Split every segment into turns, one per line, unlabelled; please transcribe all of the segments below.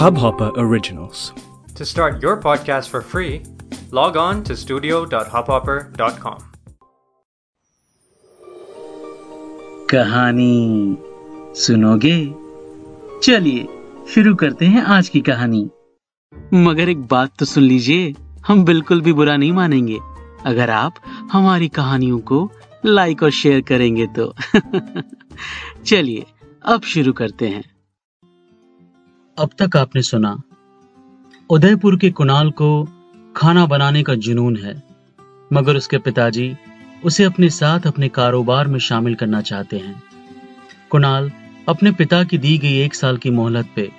Hubhopper Originals.
To start your podcast for free, log on to studio.hubhopper.com.
कहानी सुनोगे चलिए शुरू करते हैं आज की कहानी मगर एक बात तो सुन लीजिए हम बिल्कुल भी बुरा नहीं मानेंगे अगर आप हमारी कहानियों को लाइक और शेयर करेंगे तो चलिए अब शुरू करते हैं। अब तक आपने सुना, उदयपुर के कुणाल को खाना बनाने का जुनून है, मगर उसके पिताजी उसे अपने साथ अपने कारोबार में शामिल करना चाहते हैं। कुणाल अपने पिता की दी गई एक साल की मोहलत पे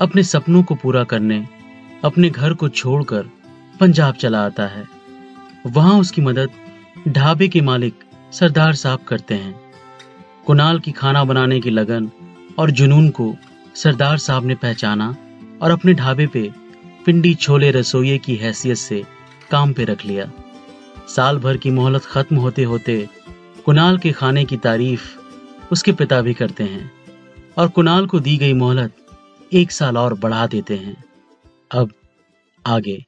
अपने सपनों को पूरा करने, अपने घर को छोड़कर पंजाब चला आता है। वहाँ उसकी मदद ढाबे के मालिक सरदार साहब करते हैं। कुणाल की खाना बनाने की लगन और जुनून को सरदार साहब ने पहचाना और अपने ढाबे पे पिंडी छोले रसोइये की हैसियत से काम पे रख लिया। साल भर की मोहलत खत्म होते होते कुणाल के खाने की तारीफ़ उसके पिता भी करते हैं और कुणाल को दी गई मोहलत एक साल और बढ़ा देते हैं। अब आगे।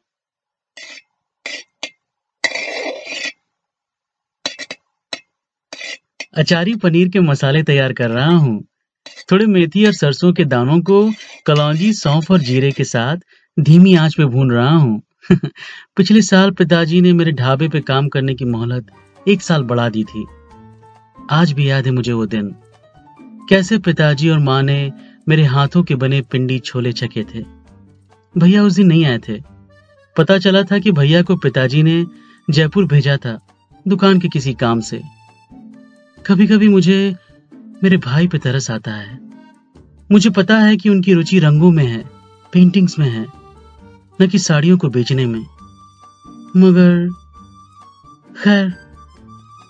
अचारी पनीर के मसाले तैयार कर रहा हूँ। थोड़े मेथी और सरसों के दानों को कलौंजी, सौंफ और जीरे के साथ धीमी आँच पे भून रहा हूँ। पिछले साल पिताजी ने मेरे ढाबे पे काम करने की मोहलत एक साल बढ़ा दी थी। आज भी याद है मुझे वो दिन। कैसे पिताजी और माँ ने मेरे हाथों के बने पिंडी छोले चखे थे। भैया उस दिन नहीं आए थे। पता चला था कि भैया को पिताजी ने जयपुर भेजा था, दुकान के किसी काम से। कभी कभी मुझे मेरे भाई पे तरस आता है। मुझे पता है कि उनकी रुचि रंगों में है पेंटिंग्स में है, न कि साड़ियों को बेचने में। मगर, खैर,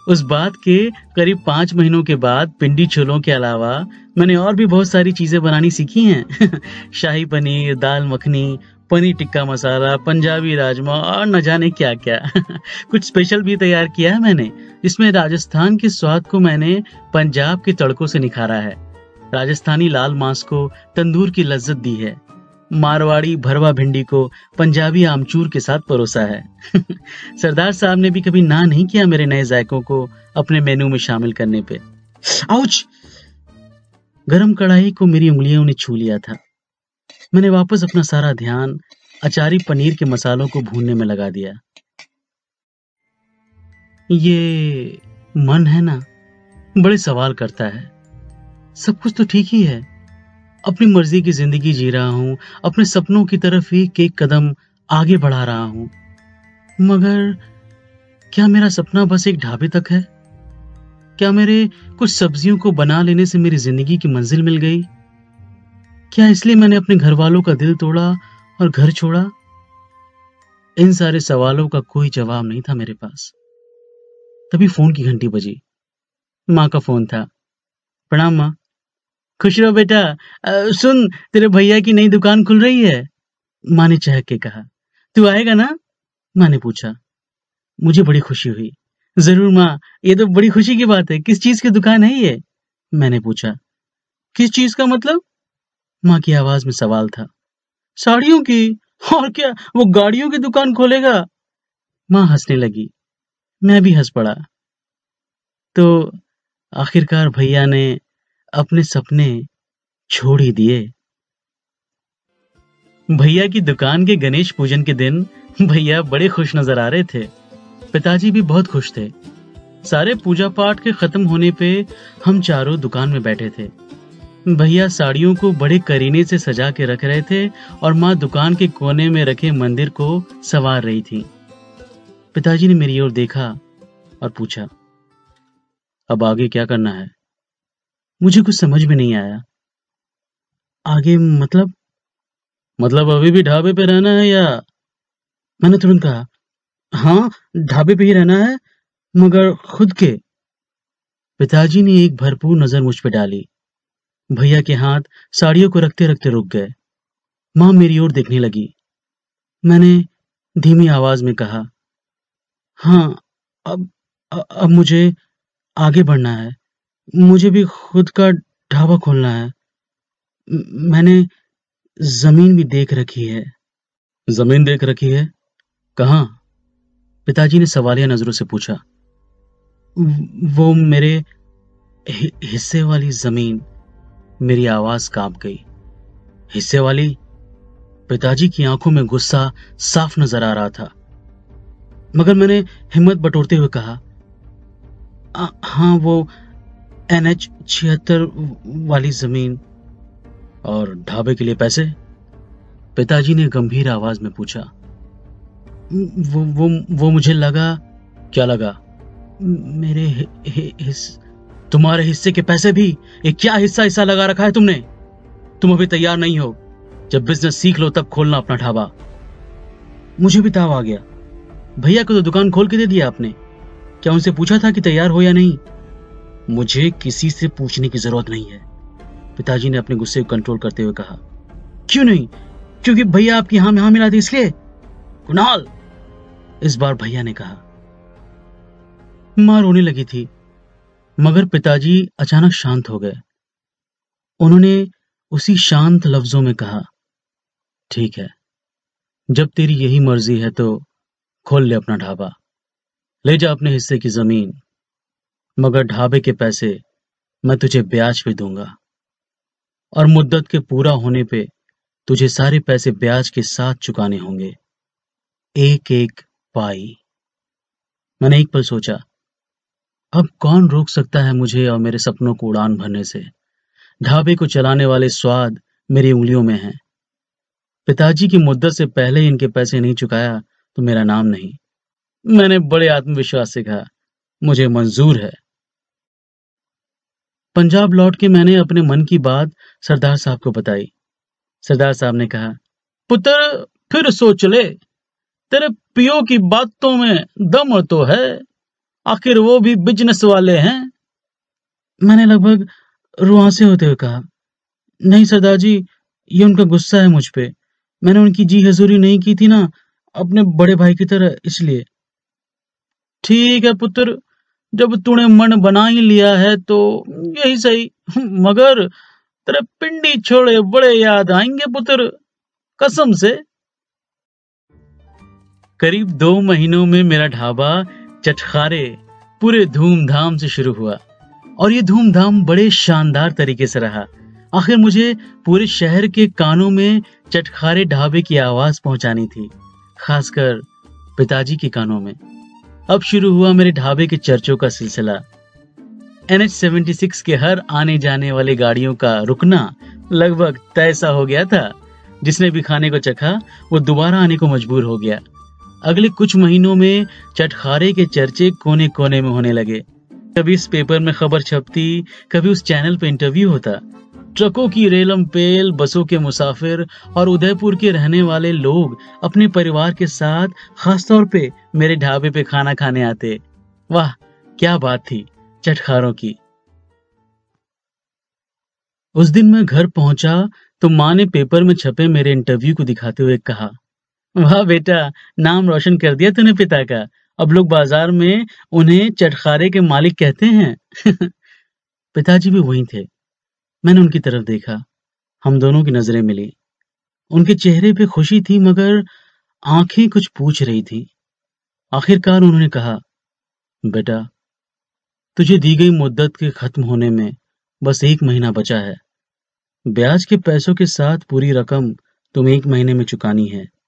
उस बात के करीब पाँच महीनों के बाद पिंडी छोलों के अलावा मैंने और भी बहुत सारी चीज़ें बनानी सीखी हैं। शाही पनीर, दाल मखनी पनीर टिक्का मसाला, पंजाबी राजमा और न जाने क्या क्या कुछ स्पेशल भी तैयार किया है मैंने। इसमें राजस्थान के स्वाद को मैंने पंजाब के तड़कों से निखारा है। राजस्थानी लाल मांस को तंदूर की लज्जत दी है। मारवाड़ी भरवा भिंडी को पंजाबी आमचूर के साथ परोसा है। सरदार साहब ने भी कभी ना नहीं किया मेरे नए जायकों को अपने मेनू में शामिल करने पे। आउच! गरम कढ़ाई को मेरी उंगलियों ने छू लिया था। मैंने वापस अपना सारा ध्यान अचारी पनीर के मसालों को भूनने में लगा दिया। ये मन है ना, बड़े सवाल करता है। सब कुछ तो ठीक ही है। अपनी मर्ज़ी की ज़िंदगी जी रहा हूँ, अपने सपनों की तरफ़ एक एक कदम आगे बढ़ा रहा हूँ। मगर क्या मेरा सपना बस एक ढाबे तक है? क्या मेरे कुछ सब्जियों को बना लेने से मेरी ज़िंदगी की मंजिल मिल गई? क्या इसलिए मैंने अपने घर वालों का दिल तोड़ा और घर छोड़ा? इन सारे सवालों का कोई जवाब नहीं था मेरे पास। तभी फ़ोन की घंटी बजी। माँ का फ़ोन था। प्रणाम माँ। खुश रहो बेटा। आ, सुन तेरे भैया की नई दुकान खुल रही है। माँ ने चहक के कहा। तू आएगा ना? माँ ने पूछा। मुझे बड़ी खुशी हुई। ज़रूर माँ ये तो बड़ी खुशी की बात है। किस चीज़ की दुकान है ये? मैंने पूछा। किस चीज़ का मतलब? माँ की आवाज़ में सवाल था। साड़ियों की? और क्या? वो गाड़ियों की दुकान खोलेगा? माँ हंसने लगी। मैं भी हंस पड़ा। तो आखिरकार भैया ने अपने सपने छोड़ ही दिए। भैया की दुकान के गणेश पूजन के दिन भैया बड़े खुश नज़र आ रहे थे। पिताजी भी बहुत खुश थे। सारे पूजा पाठ के खत्म होने पे हम चारों दुकान में बैठे थे। भैया साड़ियों को बड़े करीने से सजा के रख रहे थे और माँ दुकान के कोने में रखे मंदिर को सवार रही थी। पिताजी ने मेरी ओर देखा और पूछा, अब आगे क्या करना है? मुझे कुछ समझ में नहीं आया। आगे मतलब? मतलब अभी भी ढाबे पे रहना है या? मैंने तुरंत कहा हाँ ढाबे पे ही रहना है, मगर खुद के। पिताजी ने एक भरपूर नज़र मुझ पे डाली। भैया के हाथ साड़ियों को रखते रखते रुक गए। माँ मेरी ओर देखने लगी। मैंने धीमी आवाज़ में कहा हाँ अब अब मुझे आगे बढ़ना है। मुझे भी खुद का ढाबा खोलना है। मैंने ज़मीन भी देख रखी है। ज़मीन देख रखी है? कहा? पिताजी ने सवालिया नज़रों से पूछा। वो मेरे हिस्से वाली ज़मीन मेरी आवाज़ काँप गई। हिस्से वाली पिताजी की आँखों में गुस्सा साफ़ नज़र आ रहा था। मगर मैंने हिम्मत बटोरते हुए कहा हाँ वो एन एच छिहत्तर वाली ज़मीन और ढाबे के लिए पैसे? पिताजी ने गंभीर आवाज़ में पूछा वो वो वो मुझे लगा? क्या लगा? मेरे हि, हि, हिस, तुम्हारे हिस्से के पैसे भी एक क्या हिस्सा हिस्सा लगा रखा है तुमने? तुम अभी तैयार नहीं हो। जब बिज़नेस सीख लो, तब खोलना अपना ढाबा। मुझे भी ताव आ गया। भैया को तो दुकान खोल के दे दिया आपने। क्या उनसे पूछा था कि तैयार हो या नहीं? मुझे किसी से पूछने की ज़रूरत नहीं है। पिताजी ने अपने गुस्से को कंट्रोल करते हुए कहा, क्यों नहीं? क्योंकि भैया आपकी हाँ में हाँ मिला थी इसलिए। कुणाल! इस बार भैया ने कहा माँ रोने लगी थी। मगर पिताजी अचानक शांत हो गए। उन्होंने उसी शांत लफ्जों में कहा, ठीक है, जब तेरी यही मर्ज़ी है तो खोल ले अपना ढाबा। ले जा अपने हिस्से की ज़मीन, मगर ढाबे के पैसे मैं तुझे ब्याज पे दूँगा। और मुद्दत के पूरा होने पे तुझे सारे पैसे ब्याज के साथ चुकाने होंगे। एक एक पाई। मैंने एक पल सोचा अब कौन रोक सकता है मुझे और मेरे सपनों को उड़ान भरने से? ढाबे को चलाने वाले स्वाद मेरी उंगलियों में हैं। पिताजी की मुद्दत से पहले इनके पैसे नहीं चुकाया तो मेरा नाम नहीं। मैंने बड़े आत्मविश्वास से कहा, मुझे मंजूर है। पंजाब लौट के मैंने अपने मन की बात सरदार साहब को बताई। सरदार साहब ने कहा, पुत्र, फिर सोच ले। तेरे पियो की बातों में दम तो है। आखिर वो भी बिज़नेस वाले हैं। मैंने लगभग रुआसे होते हुए कहा, नहीं सरदार जी, ये उनका गुस्सा है मुझ पे। मैंने उनकी जी हजूरी नहीं की थी ना, अपने बड़े भाई की तरह इसलिए। ठीक है पुत्र, जब तूने मन बना ही लिया है तो यही सही। मगर तेरे पिंडी छोड़े बड़े याद आएँगे पुत्र, कसम से। करीब दो महीनों में मेरा ढाबा चटखारे पूरे धूमधाम से शुरू हुआ। और ये धूमधाम बड़े शानदार तरीके से रहा। आखिर मुझे पूरे शहर के कानों में चटखारे ढाबे की आवाज़ पहुंचानी थी, खासकर पिताजी के कानों में। अब शुरू हुआ मेरे ढाबे के चर्चों का सिलसिला। एन एच सेवेंटी सिक्स के हर आने जाने वाली गाड़ियों का रुकना लगभग तय सा हो गया था। जिसने भी खाने को चखा, वो दोबारा आने को मजबूर हो गया। अगले कुछ महीनों में चटखारे के चर्चे कोने कोने में होने लगे। कभी इस पेपर में खबर छपती, कभी उस चैनल पे इंटरव्यू होता। ट्रकों की रेलम पेल, बसों के मुसाफिर और उदयपुर के रहने वाले लोग अपने परिवार के साथ, खासतौर पे मेरे ढाबे पे खाना खाने आते। वाह, क्या बात थी चटखारों की। उस दिन मैं घर पहुँचा तो माँ ने पेपर में छपे मेरे इंटरव्यू को दिखाते हुए कहा वाह बेटा, नाम रोशन कर दिया तूने पिता का। अब लोग बाज़ार में उन्हें चटखारे के मालिक कहते हैं। पिताजी भी वही थे। मैंने उनकी तरफ़ देखा। हम दोनों की नज़रें मिली। उनके चेहरे पे खुशी थी, मगर आँखें कुछ पूछ रही थी। आखिरकार उन्होंने कहा, बेटा, तुझे दी गई मुद्दत के खत्म होने में बस एक महीना बचा है। ब्याज के पैसों के साथ पूरी रकम तुम एक महीने में चुकानी है।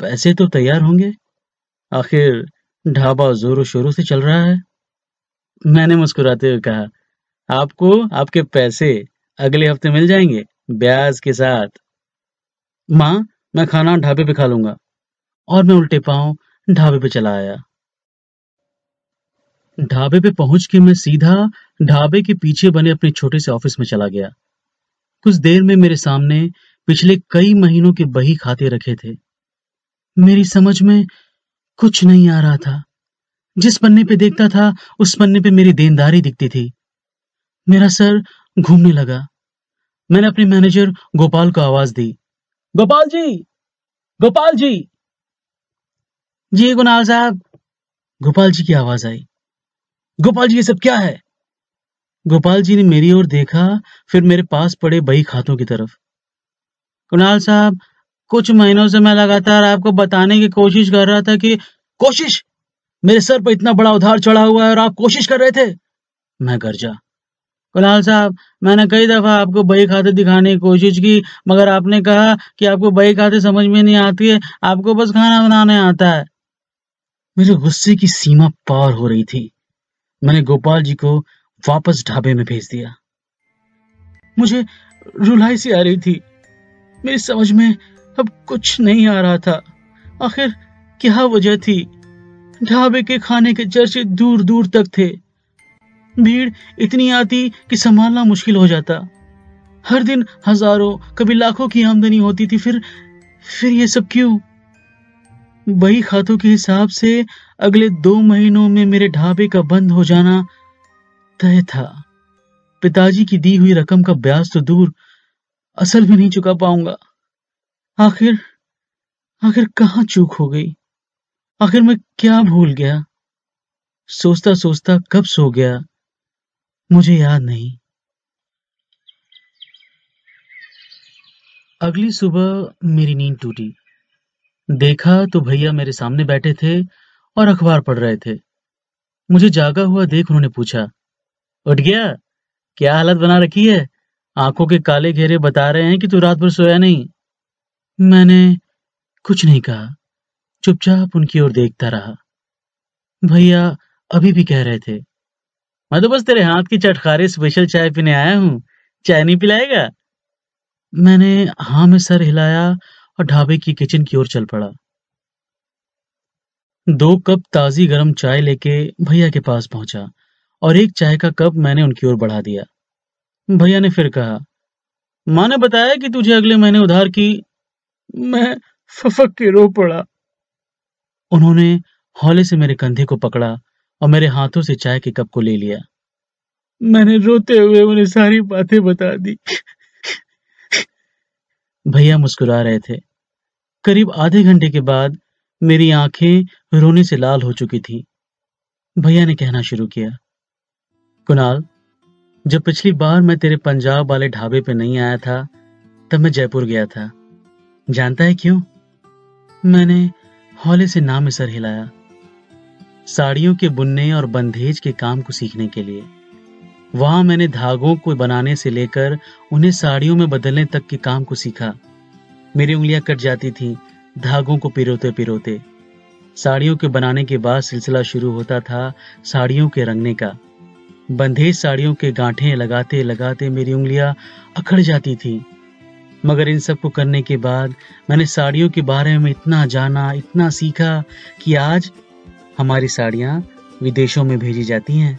पैसे तो तैयार होंगे। आखिर ढाबा जोरों शोरों से चल रहा है। मैंने मुस्कुराते हुए कहा, आपको आपके पैसे अगले हफ़्ते मिल जाएँगे, ब्याज के साथ। माँ, मैं खाना ढाबे पे खा लूँगा। और मैं उल्टे पाँव ढाबे पे चला आया। ढाबे पे पहुँच के मैं सीधा ढाबे के पीछे बने अपने छोटे से ऑफ़िस में चला गया। कुछ देर में मेरे सामने पिछले कई महीनों के बही खाते रखे थे। मेरी समझ में कुछ नहीं आ रहा था। जिस पन्ने पे देखता था, उस पन्ने पे मेरी देनदारी दिखती थी। मेरा सर घूमने लगा। मैंने अपने मैनेजर गोपाल को आवाज़ दी। गोपाल जी! गोपाल जी! जी, गुनाल साहब। गोपाल जी की आवाज़ आई। गोपाल जी, ये सब क्या है? गोपाल जी ने मेरी ओर देखा, फिर मेरे पास पड़े बही खातों की तरफ़। कुणाल साहब कुछ महीनों से मैं लगातार आपको बताने की कोशिश कर रहा था कि कोशिश, मेरे सर पर इतना बड़ा उधार चढ़ा हुआ है और आप कोशिश कर रहे थे। मैं गरजा कुणाल साहब, मैंने कई दफ़ा आपको बही खाते दिखाने की कोशिश की, मगर आपने कहा कि आपको बही खाते समझ में नहीं आती है, आपको बस खाना बनाने आता है। मेरे गुस्से की सीमा पार हो रही थी। मैंने गोपाल जी को वापस ढाबे में भेज दिया। मुझे रुलाई सी आ रही थी। मेरी समझ में अब कुछ नहीं आ रहा था। आखिर क्या वजह थी? ढाबे के खाने के चर्चे दूर दूर तक थे। भीड़ इतनी आती कि संभालना मुश्किल हो जाता। हर दिन हज़ारों, कभी लाखों की आमदनी होती थी, फिर फिर ये सब क्यों? बही खातों के हिसाब से अगले दो महीनों में मेरे ढाबे का बंद हो जाना तय था। पिताजी की दी हुई रकम का ब्याज तो दूर, असल भी नहीं चुका पाऊँगा। आखिर आखिर कहाँ चूक हो गई? आखिर मैं क्या भूल गया? सोचता सोचता कब सो गया? मुझे याद नहीं। अगली सुबह मेरी नींद टूटी। देखा तो भैया मेरे सामने बैठे थे और अखबार पढ़ रहे थे। मुझे जागा हुआ देख उन्होंने पूछा, उठ गया? क्या हालत बना रखी है? आँखों के काले घेरे बता रहे हैं कि तू रात भर सोया नहीं? मैंने कुछ नहीं कहा। चुपचाप उनकी ओर देखता रहा। भैया अभी भी कह रहे थे, मैं तो बस तेरे हाथ की चटखारे स्पेशल चाय पीने आया हूँ। चाय नहीं पिलाएगा? मैंने हाँ में सर हिलाया और ढाबे की किचन की ओर चल पड़ा। दो कप ताजी गर्म चाय लेके भैया के पास पहुँचा और एक चाय का कप मैंने उनकी ओर बढ़ा दिया। भैया ने फिर कहा, माँ ने बताया कि तुझे अगले महीने उधार की मैं फफक के रो पड़ा। उन्होंने हौले से मेरे कंधे को पकड़ा और मेरे हाथों से चाय के कप को ले लिया। मैंने रोते हुए उन्हें सारी बातें बता दी। भैया मुस्कुरा रहे थे। करीब आधे घंटे के बाद मेरी आँखें रोने से लाल हो चुकी थी। भैया ने कहना शुरू किया कुणाल जब पिछली बार मैं तेरे पंजाब वाले ढाबे पे नहीं आया था तब मैं जयपुर गया था। जानता है क्यों? मैंने हौले से नाम सर हिलाया। साड़ियों के बुनने और बंधेज के काम को सीखने के लिए। वहाँ मैंने धागों को बनाने से लेकर उन्हें साड़ियों में बदलने तक के काम को सीखा। मेरी उंगलियाँ कट जाती थी, धागों को पिरोते पिरोते। साड़ियों के बनाने के बाद सिलसिला शुरू होता था साड़ियों के रंगने का। बंधेज साड़ियों के गांठे लगाते लगाते मेरी उंगलियाँ अखड़ जाती थी। मगर इन सबको करने के बाद मैंने साड़ियों के बारे में इतना जाना, इतना सीखा कि आज हमारी साड़ियाँ विदेशों में भेजी जाती हैं।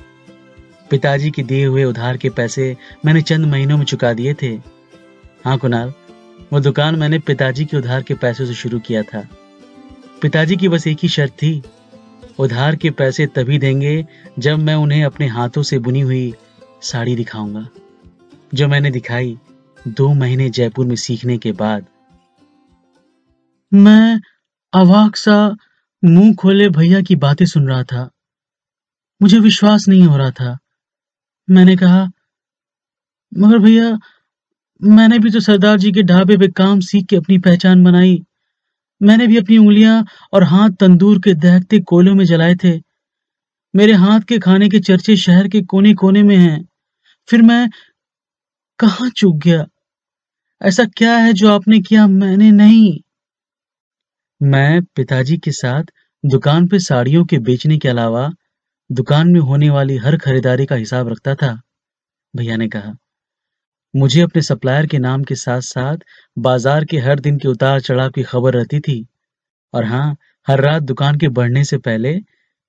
पिताजी के दिए हुए उधार के पैसे मैंने चंद महीनों में चुका दिए थे। हाँ कुणाल, वो दुकान मैंने पिताजी के उधार के पैसों से शुरू किया था। पिताजी की बस एक ही शर्त थी, उधार के पैसे तभी देंगे जब मैं उन्हें अपने हाथों से बुनी हुई साड़ी दिखाऊँगा, जो मैंने दिखाई। दो महीने जयपुर में सीखने के बाद मैं अवाक सा मुँह खोले भैया की बातें सुन रहा था। मुझे विश्वास नहीं हो रहा था। मैंने कहा, मगर भैया, मैंने भी तो सरदार जी के ढाबे पे काम सीख के अपनी पहचान बनाई। मैंने भी अपनी उंगलियाँ और हाथ तंदूर के दहकते कोयलों में जलाए थे। मेरे हाथ के खाने के चर्चे शहर के कोने कोने में हैं। फिर मैं कहा चूक गया? ऐसा क्या है जो आपने किया? मैंने नहीं। मैं पिताजी के साथ दुकान पे साड़ियों के बेचने के अलावा दुकान में होने वाली हर खरीदारी का हिसाब रखता था, भैया ने कहा। मुझे अपने सप्लायर के नाम के साथ साथ बाज़ार के हर दिन के उतार चढ़ाव की खबर रहती थी। और हाँ हर रात दुकान के बढ़ने से पहले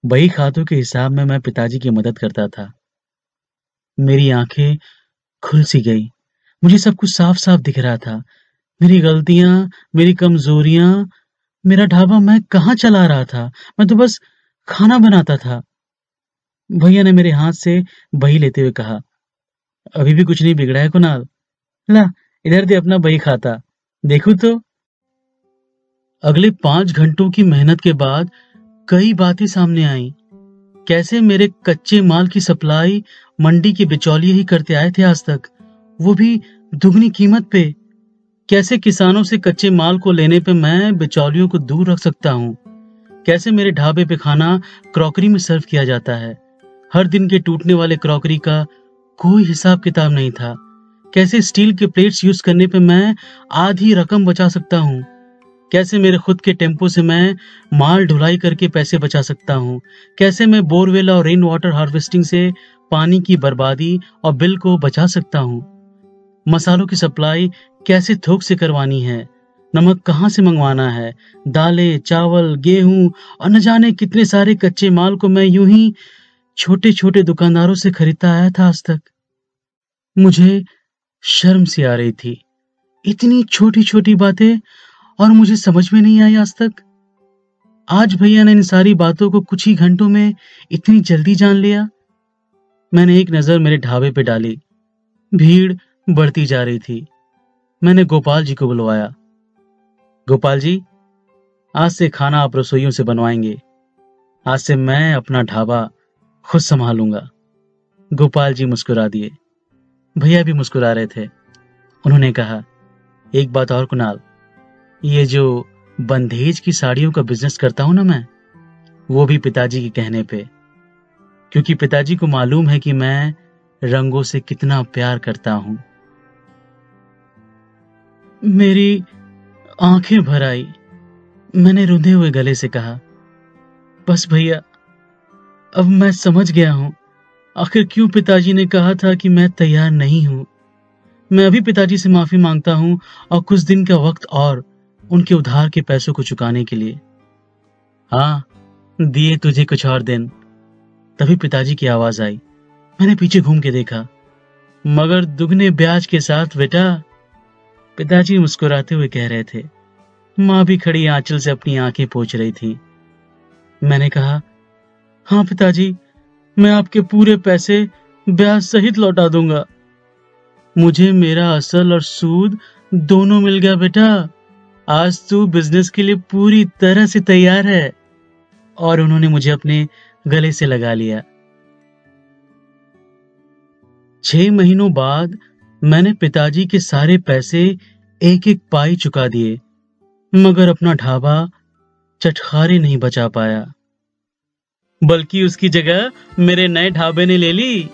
बही खातों के हिसाब में मैं पिताजी की मदद करता था। मेरी आँखें खुल सी गई। मुझे सब कुछ साफ़ साफ़ दिख रहा था। मेरी गलतियाँ, मेरी कमजोरियाँ, मेरा ढाबा मैं कहाँ चला रहा था? मैं तो बस खाना बनाता था। भैया ने मेरे हाथ से बही लेते हुए कहा, अभी भी कुछ नहीं बिगड़ा है कुणाल? ला, इधर दे अपना बही खाता। देखू तो? अगले पाँच घंटों की मेहनत के बाद कई बातें सामने आई। कैसे मेरे कच्चे माल की सप्लाई मंडी के बिचौलिए ही करते आए थे आज तक? वो भी दुगनी कीमत पे। कैसे किसानों से कच्चे माल को लेने पे मैं बिचौलियों को दूर रख सकता हूँ? कैसे मेरे ढाबे पे खाना क्रॉकरी में सर्व किया जाता है? हर दिन के टूटने वाले क्रॉकरी का कोई हिसाब किताब नहीं था। कैसे स्टील के प्लेट्स यूज़ करने पे मैं आधी रकम बचा सकता हूँ? कैसे मेरे खुद के टेंपो से मैं माल ढुलाई करके पैसे बचा सकता हूँ? कैसे मैं बोरवेल और रेन वाटर हार्वेस्टिंग से पानी की बर्बादी और बिल को बचा सकता हूँ? मसालों की सप्लाई कैसे थोक से करवानी है? नमक कहाँ से मंगवाना है? दालें, चावल, गेहूँ और न जाने कितने सारे कच्चे माल को मैं यूँ ही छोटे छोटे दुकानदारों से खरीदता आया था आज तक। मुझे शर्म सी आ रही थी। इतनी छोटी छोटी बातें और मुझे समझ में नहीं आई आज तक। आज भैया ने इन सारी बातों को कुछ ही घंटों में इतनी जल्दी जान लिया। मैंने एक नज़र मेरे ढाबे पे डाली। भीड़ बढ़ती जा रही थी। मैंने गोपाल जी को बुलवाया। गोपाल जी, आज से खाना आप रसोइयों से बनवाएँगे। आज से मैं अपना ढाबा खुद संभालूँगा। गोपाल जी मुस्कुरा दिए। भैया भी मुस्कुरा रहे थे। उन्होंने कहा, एक बात और कुणाल, ये जो बंधेज की साड़ियों का बिज़नेस करता हूँ ना मैं, वो भी पिताजी के कहने पे। क्योंकि पिताजी को मालूम है कि मैं रंगों से कितना प्यार करता हूँ। मेरी आँखें भर आई। मैंने रुंधे हुए गले से कहा, बस भैया, अब मैं समझ गया हूँ। आखिर क्यों पिताजी ने कहा था कि मैं तैयार नहीं हूँ? मैं अभी पिताजी से माफ़ी माँगता हूँ और कुछ दिन का वक्त और उनके उधार के पैसों को चुकाने के लिए। हाँ दिए तुझे कुछ और दिन। तभी पिताजी की आवाज़ आई। मैंने पीछे घूम के देखा। मगर दुगने ब्याज के साथ बेटा पिताजी मुस्कुराते हुए कह रहे थे, माँ भी खड़ी आंचल से अपनी आँखें पोछ रही थी। मैंने कहा हाँ पिताजी, मैं आपके पूरे पैसे ब्याज सहित लौटा दूँगा। मुझे मेरा असल और सूद दोनों मिल गया बेटा। आज तू बिज़नेस के लिए पूरी तरह से तैयार है। और उन्होंने मुझे अपने गले से लगा लिया। छह महीनों बाद मैंने पिताजी के सारे पैसे एक एक पाई चुका दिए, मगर अपना ढाबा चटखारे नहीं बचा पाया। बल्कि उसकी जगह मेरे नए ढाबे ने ले ली,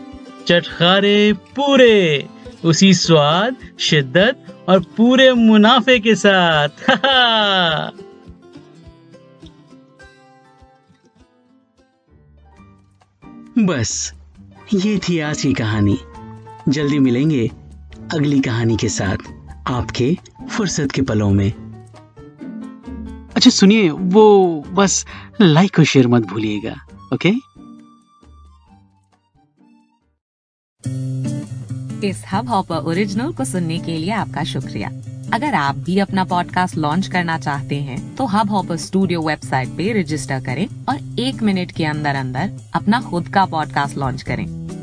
चटखारे पूरे, उसी स्वाद, शिद्दत और पूरे मुनाफे के साथ।
बस, ये थी आज की कहानी। जल्दी मिलेंगे अगली कहानी के साथ। आपके फुर्सत के पलों में। अच्छा सुनिए वो बस लाइक और शेयर मत भूलिएगा ओके
इस हब हॉपर ओरिजिनल को सुनने के लिए आपका शुक्रिया। अगर आप भी अपना पॉडकास्ट लॉन्च करना चाहते हैं तो हब हॉपर स्टूडियो वेबसाइट पे रजिस्टर करें और एक मिनट के अंदर अंदर अपना खुद का पॉडकास्ट लॉन्च करें।